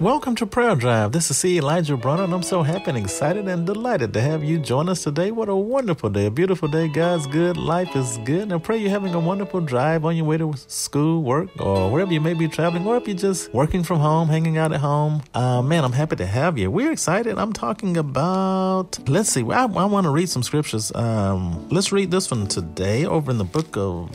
Welcome to Prayer Drive. This is C. Elijah Bronner, and I'm so happy and excited and delighted to have you join us today. What a wonderful day, a beautiful day. God's good, life is good, and I pray you're having a wonderful drive on your way to school, work, or wherever you may be traveling, or if you're just working from home, hanging out at home. Uh, man, I'm happy to have you. We're excited. I'm talking about, let's see, I, I want to read some scriptures. Um, let's read this one today over in the book of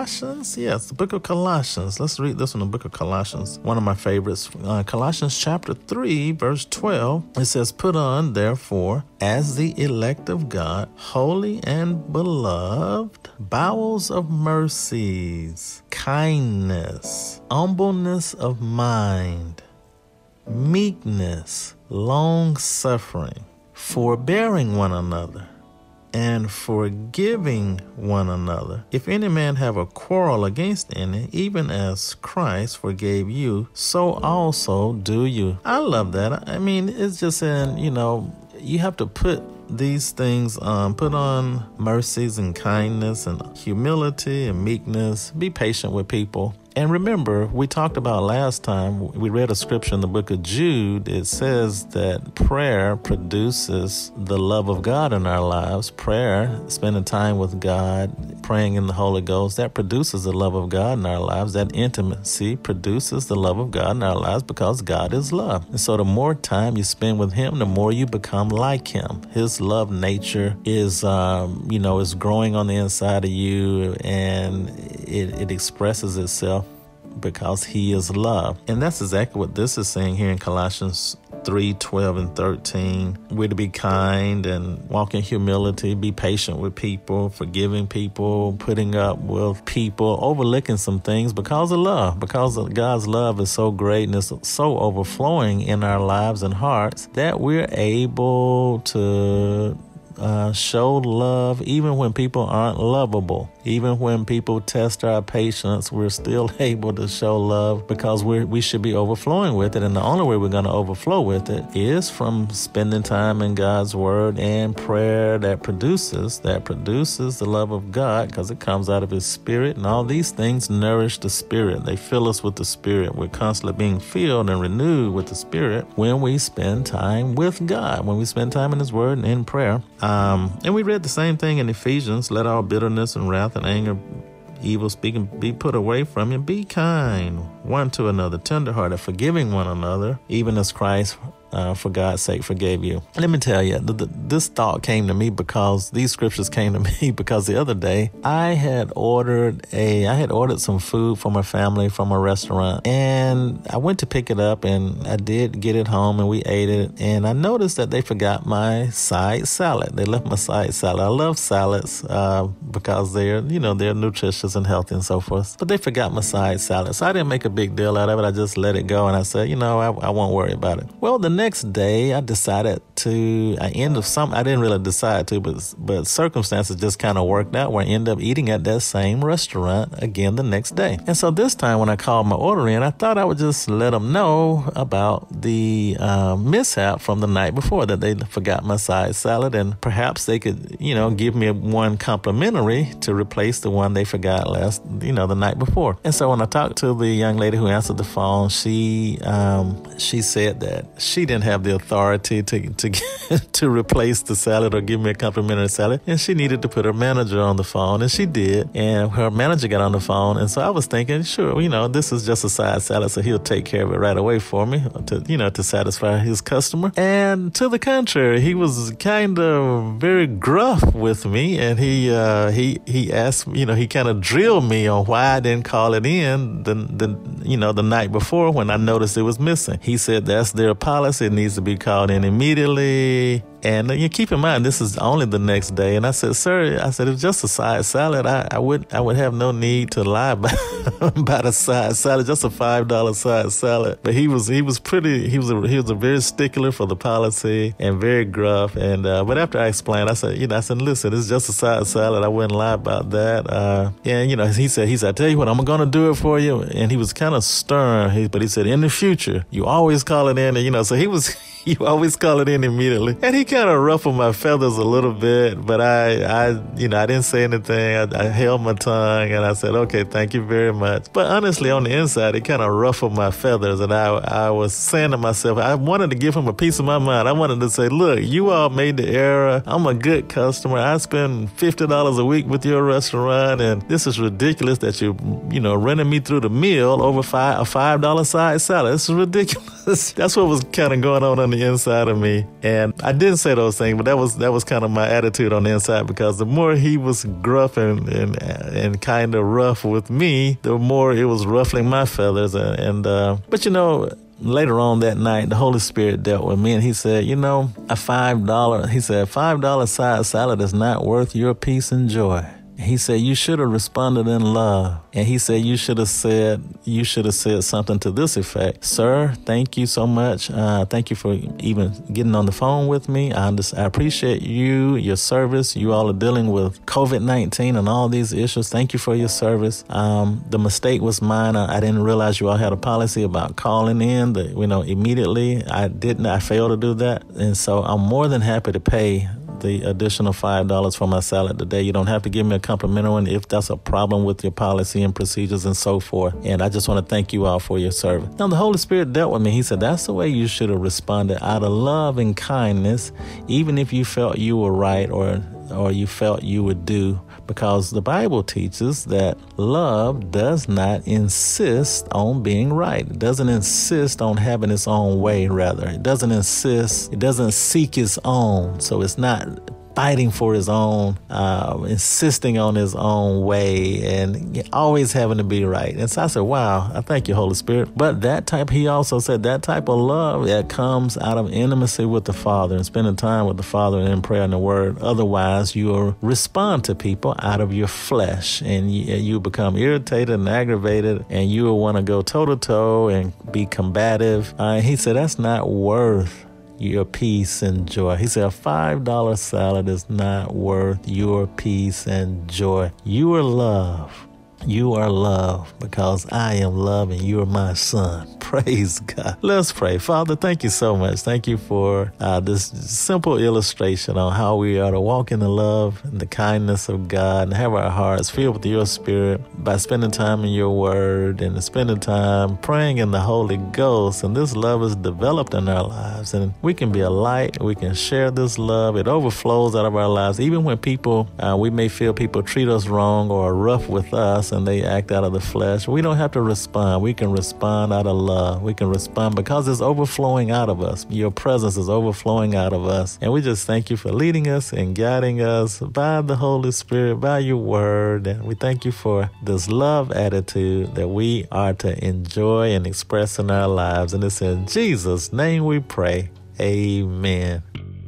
Colossians. Yes, the book of Colossians. Let's read this one, the book of Colossians. One of my favorites. Uh, Colossians chapter 3, verse 12. It says, Put on, therefore, as the elect of God, holy and beloved, bowels of mercies, kindness, humbleness of mind, meekness, long suffering, forbearing one another and forgiving one another. If any man have a quarrel against any, even as Christ forgave you, so also do you. I love that. I mean, it's just in, you know, you have to put these things um, put on mercies and kindness and humility and meekness be patient with people and remember, we talked about last time, we read a scripture in the book of Jude. It says that prayer produces the love of God in our lives. Prayer, spending time with God, praying in the Holy Ghost, that produces the love of God in our lives. That intimacy produces the love of God in our lives because God is love. And so the more time you spend with Him, the more you become like Him. His love nature is, um, you know, is growing on the inside of you and it, it expresses itself because he is love. And that's exactly what this is saying here in Colossians 3 12 and 13. We're to be kind and walk in humility, be patient with people, forgiving people, putting up with people, overlooking some things because of love, because of God's love is so great and it's so overflowing in our lives and hearts that we're able to uh, show love even when people aren't lovable. Even when people test our patience, we're still able to show love because we we should be overflowing with it. And the only way we're going to overflow with it is from spending time in God's Word and prayer that produces that produces the love of God because it comes out of His Spirit. And all these things nourish the Spirit. They fill us with the Spirit. We're constantly being filled and renewed with the Spirit when we spend time with God. When we spend time in His Word and in prayer. Um, and we read the same thing in Ephesians. Let all bitterness and wrath and anger, evil speaking be put away from you. Be kind one to another, tenderhearted, forgiving one another, even as Christ uh, for God's sake forgave you. Let me tell you, this thought came to me because these scriptures came to me because the other day I had ordered a, I had ordered some food for my family from a restaurant and I went to pick it up and I did get it home and we ate it and I noticed that they forgot my side salad. They left my side salad. I love salads uh, because they're, you know, they're nutritious and healthy and so forth. But they forgot my side salad. So I didn't make a big deal out of it. I just let it go and I said, you know, I, I won't worry about it. Well, the next day, I decided to. I end of some. I didn't really decide to, but but circumstances just kind of worked out where I end up eating at that same restaurant again the next day. And so this time, when I called my order in, I thought I would just let them know about the uh, mishap from the night before that they forgot my side salad, and perhaps they could, you know, give me one complimentary to replace the one they forgot last, you know, the night before. And so when I talked to the young lady who answered the phone, she um, she said that she didn't have the authority to to to replace the salad or give me a complimentary salad, and she needed to put her manager on the phone, and she did. And her manager got on the phone, and so I was thinking, sure, you know, this is just a side salad, so he'll take care of it right away for me to you know to satisfy his customer. And to the contrary, he was kind of very gruff with me, and he uh, he he asked, you know, he kind of drilled me on why I didn't call it in the the you know the night before when I noticed it was missing. He said that's their policy. It needs to be called in immediately And you keep in mind, this is only the next day. And I said, sir, I said, it's just a side salad. I, I would I would have no need to lie about, about a side salad, just a five dollar side salad. But he was he was pretty he was a, he was a very stickler for the policy and very gruff. And uh, but after I explained, I said, you know, I said, listen, it's just a side salad. I wouldn't lie about that. Uh, and you know, he said he said, I tell you what, I'm gonna do it for you. And he was kind of stern, but he said, in the future, you always call it in. And you know, so he was. you always call it in immediately. And he kind of ruffled my feathers a little bit, but I, I, you know, I didn't say anything. I, I held my tongue and I said, okay, thank you very much. But honestly, on the inside, it kind of ruffled my feathers. And I, I was saying to myself, I wanted to give him a piece of my mind. I wanted to say, look, you all made the error. I'm a good customer. I spend $50 a week with your restaurant. And this is ridiculous that you, you know, running me through the meal over five, a $5 side salad. This is ridiculous. That's what was kind of going on on the inside of me. And I didn't say those things, but that was that was kind of my attitude on the inside because the more he was gruff and and, and kind of rough with me, the more it was ruffling my feathers. And, and uh, but you know later on that night, the Holy Spirit dealt with me and he said, You know, a $5, he said, $5 side salad is not worth your peace and joy. He said, You should have responded in love. And he said, You should have said, you should have said something to this effect. Sir, thank you so much. Uh, thank you for even getting on the phone with me. I, just, I appreciate you, your service. You all are dealing with COVID 19 and all these issues. Thank you for your service. Um, the mistake was mine. I, I, didn't realize you all had a policy about calling in, the, you know, immediately. I didn't, I failed to do that. And so I'm more than happy to pay the additional $5 for my salad today. You don't have to give me a complimentary one if that's a problem with your policy and procedures and so forth. And I just want to thank you all for your service. Now, the Holy Spirit dealt with me. He said, That's the way you should have responded out of love and kindness, even if you felt you were right or or you felt you would do because the Bible teaches that love does not insist on being right. It doesn't insist on having its own way, rather. It doesn't insist, it doesn't seek its own. So it's not fighting for his own, uh, insisting on his own way, and always having to be right. And so I said, Wow, I thank you, Holy Spirit. But that type, he also said, that type of love that comes out of intimacy with the Father and spending time with the Father and in prayer and the Word. Otherwise, you'll respond to people out of your flesh and you, you become irritated and aggravated, and you will want to go toe to toe and be combative. Uh, he said, That's not worth your peace and joy. He said, a $5 salad is not worth your peace and joy. You are love. You are love because I am love and you are my son. Praise God. Let's pray. Father, thank you so much. Thank you for uh, this simple illustration on how we are to walk in the love and the kindness of God and have our hearts filled with your spirit by spending time in your word and spending time praying in the Holy Ghost. And this love is developed in our lives. And we can be a light. We can share this love. It overflows out of our lives. Even when people, uh, we may feel people treat us wrong or rough with and they act out of the flesh, we don't have to respond. We can respond out of love. We can respond because it's overflowing out of us. Your presence is overflowing out of us. And we just thank you for leading us and guiding us by the Holy Spirit, by your word. And we thank you for this love attitude that we are to enjoy and express in our lives. And it's in Jesus' name we pray. Amen.